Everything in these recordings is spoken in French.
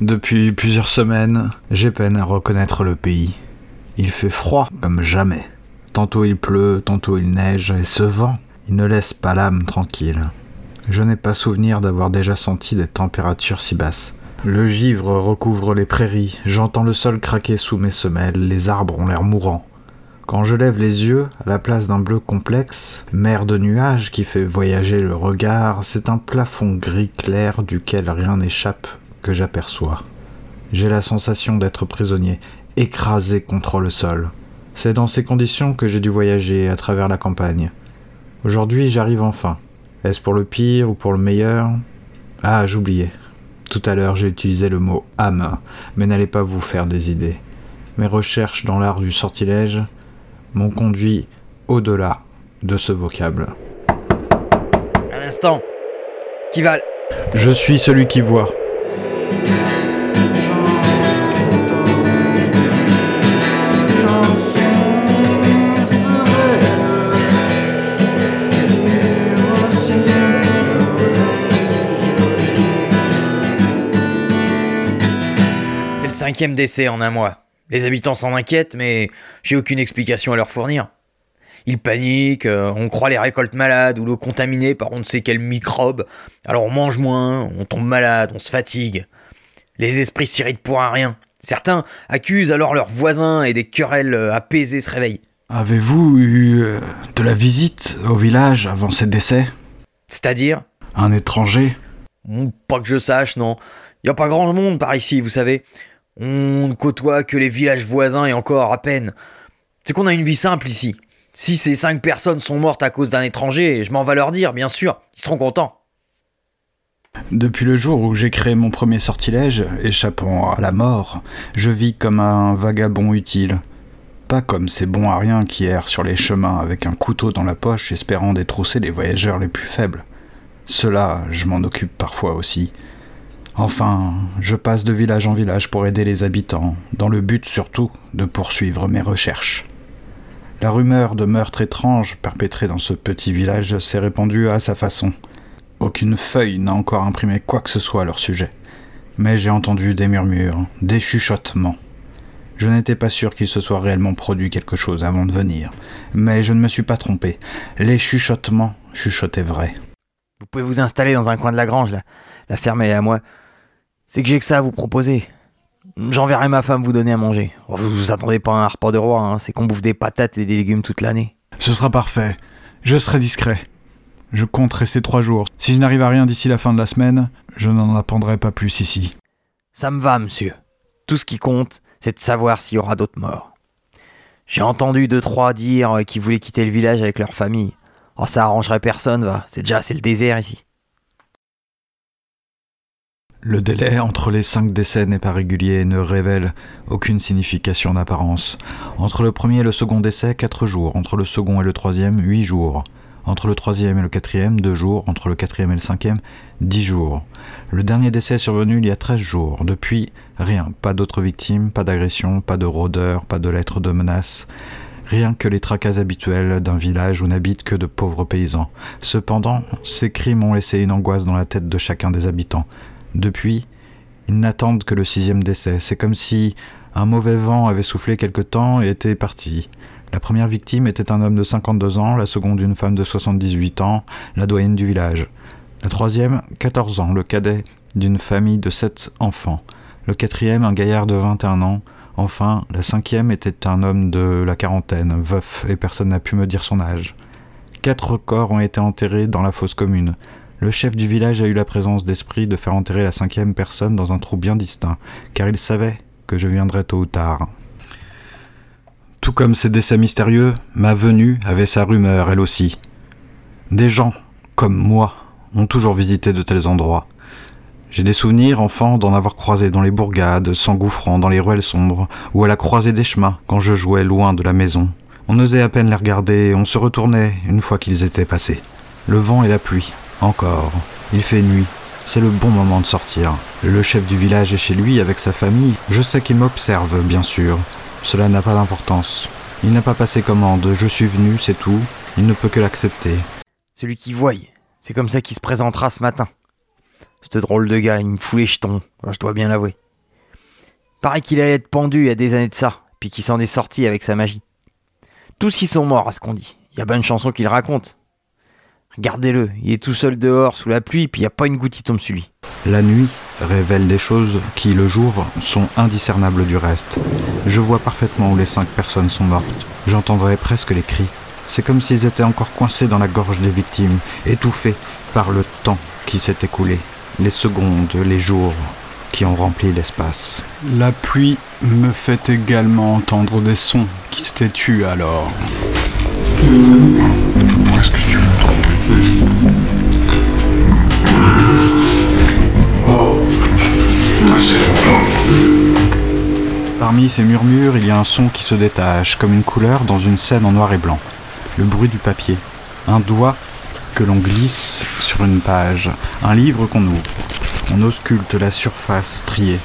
Depuis plusieurs semaines, j'ai peine à reconnaître le pays. Il fait froid comme jamais. Tantôt il pleut, tantôt il neige, et ce vent, il ne laisse pas l'âme tranquille. Je n'ai pas souvenir d'avoir déjà senti des températures si basses. Le givre recouvre les prairies, j'entends le sol craquer sous mes semelles, les arbres ont l'air mourants. Quand je lève les yeux, à la place d'un bleu complexe, mer de nuages qui fait voyager le regard, c'est un plafond gris clair duquel rien n'échappe que j'aperçois. J'ai la sensation d'être prisonnier, écrasé contre le sol. C'est dans ces conditions que j'ai dû voyager à travers la campagne. Aujourd'hui, j'arrive enfin. Est-ce pour le pire ou pour le meilleur? Ah, j'oubliais. Tout à l'heure, j'ai utilisé le mot âme, mais n'allez pas vous faire des idées. Mes recherches dans l'art du sortilège m'ont conduit au-delà de ce vocable. Un instant. Qui va Je suis celui qui voit. C'est le cinquième décès en un mois. Les habitants s'en inquiètent, mais j'ai aucune explication à leur fournir. Ils paniquent, euh, on croit les récoltes malades ou l'eau contaminée par on ne sait quel microbe. Alors on mange moins, on tombe malade, on se fatigue. Les esprits s'irritent pour un rien. Certains accusent alors leurs voisins et des querelles euh, apaisées se réveillent. Avez-vous eu euh, de la visite au village avant ces décès? C'est-à-dire? Un étranger? Pas que je sache, non. Y a pas grand monde par ici, vous savez. On ne côtoie que les villages voisins et encore à peine. C'est qu'on a une vie simple ici. Si ces cinq personnes sont mortes à cause d'un étranger, je m'en vais leur dire, bien sûr. Ils seront contents. Depuis le jour où j'ai créé mon premier sortilège, échappant à la mort, je vis comme un vagabond utile. Pas comme ces bons à rien qui errent sur les chemins avec un couteau dans la poche espérant détrousser les voyageurs les plus faibles. Cela, je m'en occupe parfois aussi. Enfin, je passe de village en village pour aider les habitants, dans le but surtout de poursuivre mes recherches. La rumeur de meurtre étrange perpétré dans ce petit village s'est répandue à sa façon. Aucune feuille n'a encore imprimé quoi que ce soit à leur sujet. Mais j'ai entendu des murmures, des chuchotements. Je n'étais pas sûr qu'il se soit réellement produit quelque chose avant de venir. Mais je ne me suis pas trompé. Les chuchotements chuchotaient vrai. Vous pouvez vous installer dans un coin de la grange, là. La ferme, est à moi. C'est que j'ai que ça à vous proposer. J'enverrai ma femme vous donner à manger. Oh, Vous vous attendez pas à un repas de roi, hein. c'est qu'on bouffe des patates et des légumes toute l'année. Ce sera parfait. Je serai discret. Je compte rester trois jours. Si je n'arrive à rien d'ici la fin de la semaine, je n'en apprendrai pas plus ici. Ça me va, monsieur. Tout ce qui compte, c'est de savoir s'il y aura d'autres morts. J'ai entendu deux, trois dire euh, qu'ils voulaient quitter le village avec leur famille. Oh, ça arrangerait personne, va. C'est déjà, c'est le désert ici. Le délai entre les cinq décès n'est pas régulier et ne révèle aucune signification d'apparence. Entre le premier et le second décès, quatre jours. Entre le second et le troisième, huit jours. Entre le troisième et le quatrième, deux jours. Entre le quatrième et le cinquième, dix jours. Le dernier décès est survenu il y a treize jours. Depuis, rien. Pas d'autres victimes, pas d'agression, pas de rôdeurs, pas de lettres de menaces. Rien que les tracas habituels d'un village où n'habitent que de pauvres paysans. Cependant, ces crimes ont laissé une angoisse dans la tête de chacun des habitants. Depuis, ils n'attendent que le sixième décès. C'est comme si un mauvais vent avait soufflé quelque temps et était parti. La première victime était un homme de 52 ans, la seconde une femme de 78 ans, la doyenne du village. La troisième, 14 ans, le cadet d'une famille de sept enfants. Le quatrième, un gaillard de 21 ans. Enfin, la cinquième était un homme de la quarantaine, veuf, et personne n'a pu me dire son âge. Quatre corps ont été enterrés dans la fosse commune. Le chef du village a eu la présence d'esprit de faire enterrer la cinquième personne dans un trou bien distinct, car il savait que je viendrais tôt ou tard. Tout comme ces décès mystérieux, ma venue avait sa rumeur, elle aussi. Des gens, comme moi, ont toujours visité de tels endroits. J'ai des souvenirs, enfant, d'en avoir croisé dans les bourgades, s'engouffrant dans les ruelles sombres, ou à la croisée des chemins, quand je jouais loin de la maison. On osait à peine les regarder, on se retournait une fois qu'ils étaient passés. Le vent et la pluie, encore. Il fait nuit. C'est le bon moment de sortir. Le chef du village est chez lui avec sa famille. Je sais qu'il m'observe, bien sûr. Cela n'a pas d'importance. Il n'a pas passé commande. Je suis venu, c'est tout. Il ne peut que l'accepter. Celui qui voie. C'est comme ça qu'il se présentera ce matin. Ce drôle de gars, il me fout les jetons, je dois bien l'avouer. Paraît qu'il allait être pendu il y a des années de ça, puis qu'il s'en est sorti avec sa magie. Tous y sont morts, à ce qu'on dit. Il y a bonne chanson qu'il raconte. Regardez-le, il est tout seul dehors sous la pluie, puis il n'y a pas une goutte qui tombe sur lui. La nuit révèle des choses qui, le jour, sont indiscernables du reste. Je vois parfaitement où les cinq personnes sont mortes. J'entendrais presque les cris. C'est comme s'ils étaient encore coincés dans la gorge des victimes, étouffés par le temps qui s'est écoulé, les secondes, les jours qui ont rempli l'espace. La pluie me fait également entendre des sons qui s'étaient tus alors. Parmi ces murmures, il y a un son qui se détache, comme une couleur dans une scène en noir et blanc. Le bruit du papier. Un doigt que l'on glisse sur une page. Un livre qu'on ouvre. On ausculte la surface striée.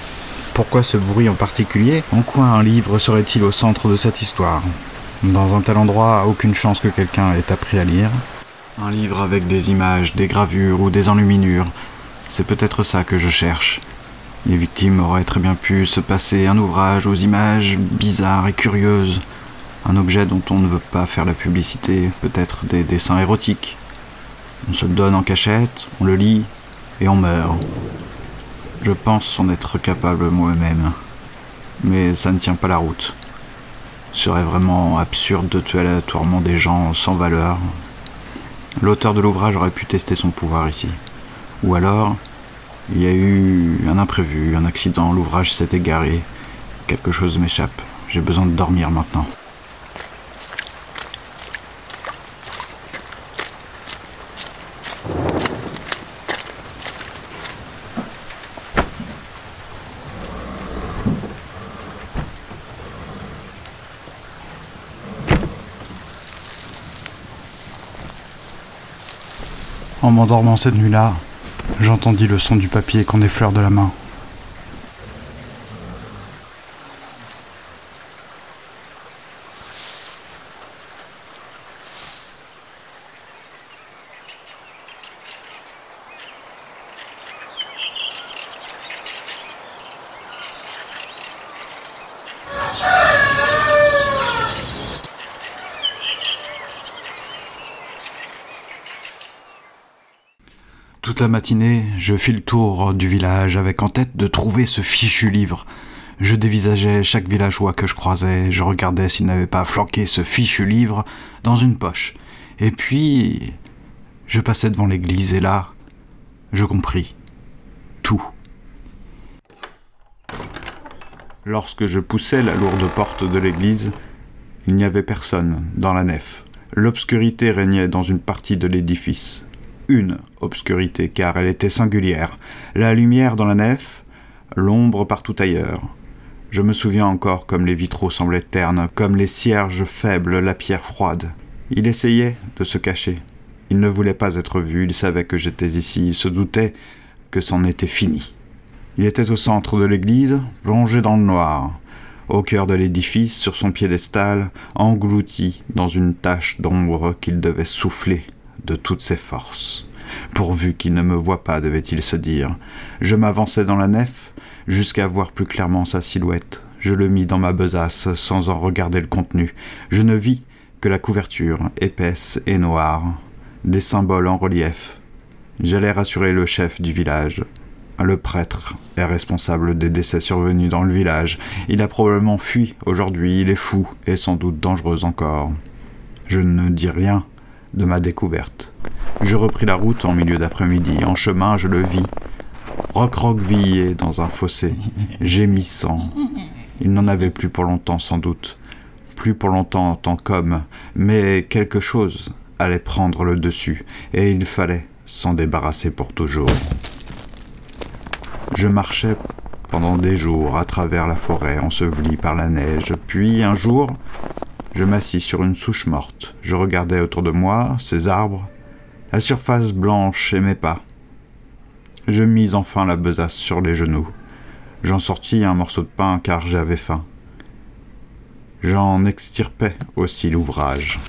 Pourquoi ce bruit en particulier? En quoi un livre serait-il au centre de cette histoire? Dans un tel endroit, aucune chance que quelqu'un ait appris à lire. Un livre avec des images, des gravures ou des enluminures. C'est peut-être ça que je cherche. Les victimes auraient très bien pu se passer un ouvrage aux images bizarres et curieuses. Un objet dont on ne veut pas faire la publicité, peut-être des dessins érotiques. On se le donne en cachette, on le lit, et on meurt. Je pense en être capable moi-même. Mais ça ne tient pas la route. Serait vraiment absurde de tuer aléatoirement des gens sans valeur. L'auteur de l'ouvrage aurait pu tester son pouvoir ici. Ou alors, il y a eu un imprévu, un accident, l'ouvrage s'est égaré. Quelque chose m'échappe. J'ai besoin de dormir maintenant. En m'endormant cette nuit-là, j'entendis le son du papier qu'on effleure de la main. Toute la matinée, je fis le tour du village avec en tête de trouver ce fichu livre. Je dévisageais chaque villageois que je croisais, je regardais s'il n'avait pas flanqué ce fichu livre dans une poche. Et puis, je passais devant l'église et là, je compris. Tout. Lorsque je poussais la lourde porte de l'église, il n'y avait personne dans la nef. L'obscurité régnait dans une partie de l'édifice une obscurité, car elle était singulière. La lumière dans la nef, l'ombre partout ailleurs. Je me souviens encore comme les vitraux semblaient ternes, comme les cierges faibles, la pierre froide. Il essayait de se cacher. Il ne voulait pas être vu, il savait que j'étais ici, il se doutait que c'en était fini. Il était au centre de l'église, plongé dans le noir, au cœur de l'édifice, sur son piédestal, englouti dans une tache d'ombre qu'il devait souffler de toutes ses forces. Pourvu qu'il ne me voie pas, devait-il se dire. Je m'avançai dans la nef, jusqu'à voir plus clairement sa silhouette. Je le mis dans ma besace, sans en regarder le contenu. Je ne vis que la couverture, épaisse et noire, des symboles en relief. J'allais rassurer le chef du village. Le prêtre est responsable des décès survenus dans le village. Il a probablement fui aujourd'hui, il est fou et sans doute dangereux encore. Je ne dis rien de ma découverte. Je repris la route en milieu d'après-midi. En chemin, je le vis, recroquevillé dans un fossé, gémissant. Il n'en avait plus pour longtemps, sans doute. Plus pour longtemps en tant qu'homme, mais quelque chose allait prendre le dessus, et il fallait s'en débarrasser pour toujours. Je marchais pendant des jours à travers la forêt ensevelie par la neige, puis un jour, je m'assis sur une souche morte. Je regardais autour de moi, ces arbres, la surface blanche et mes pas. Je mis enfin la besace sur les genoux. J'en sortis un morceau de pain car j'avais faim. J'en extirpai aussi l'ouvrage.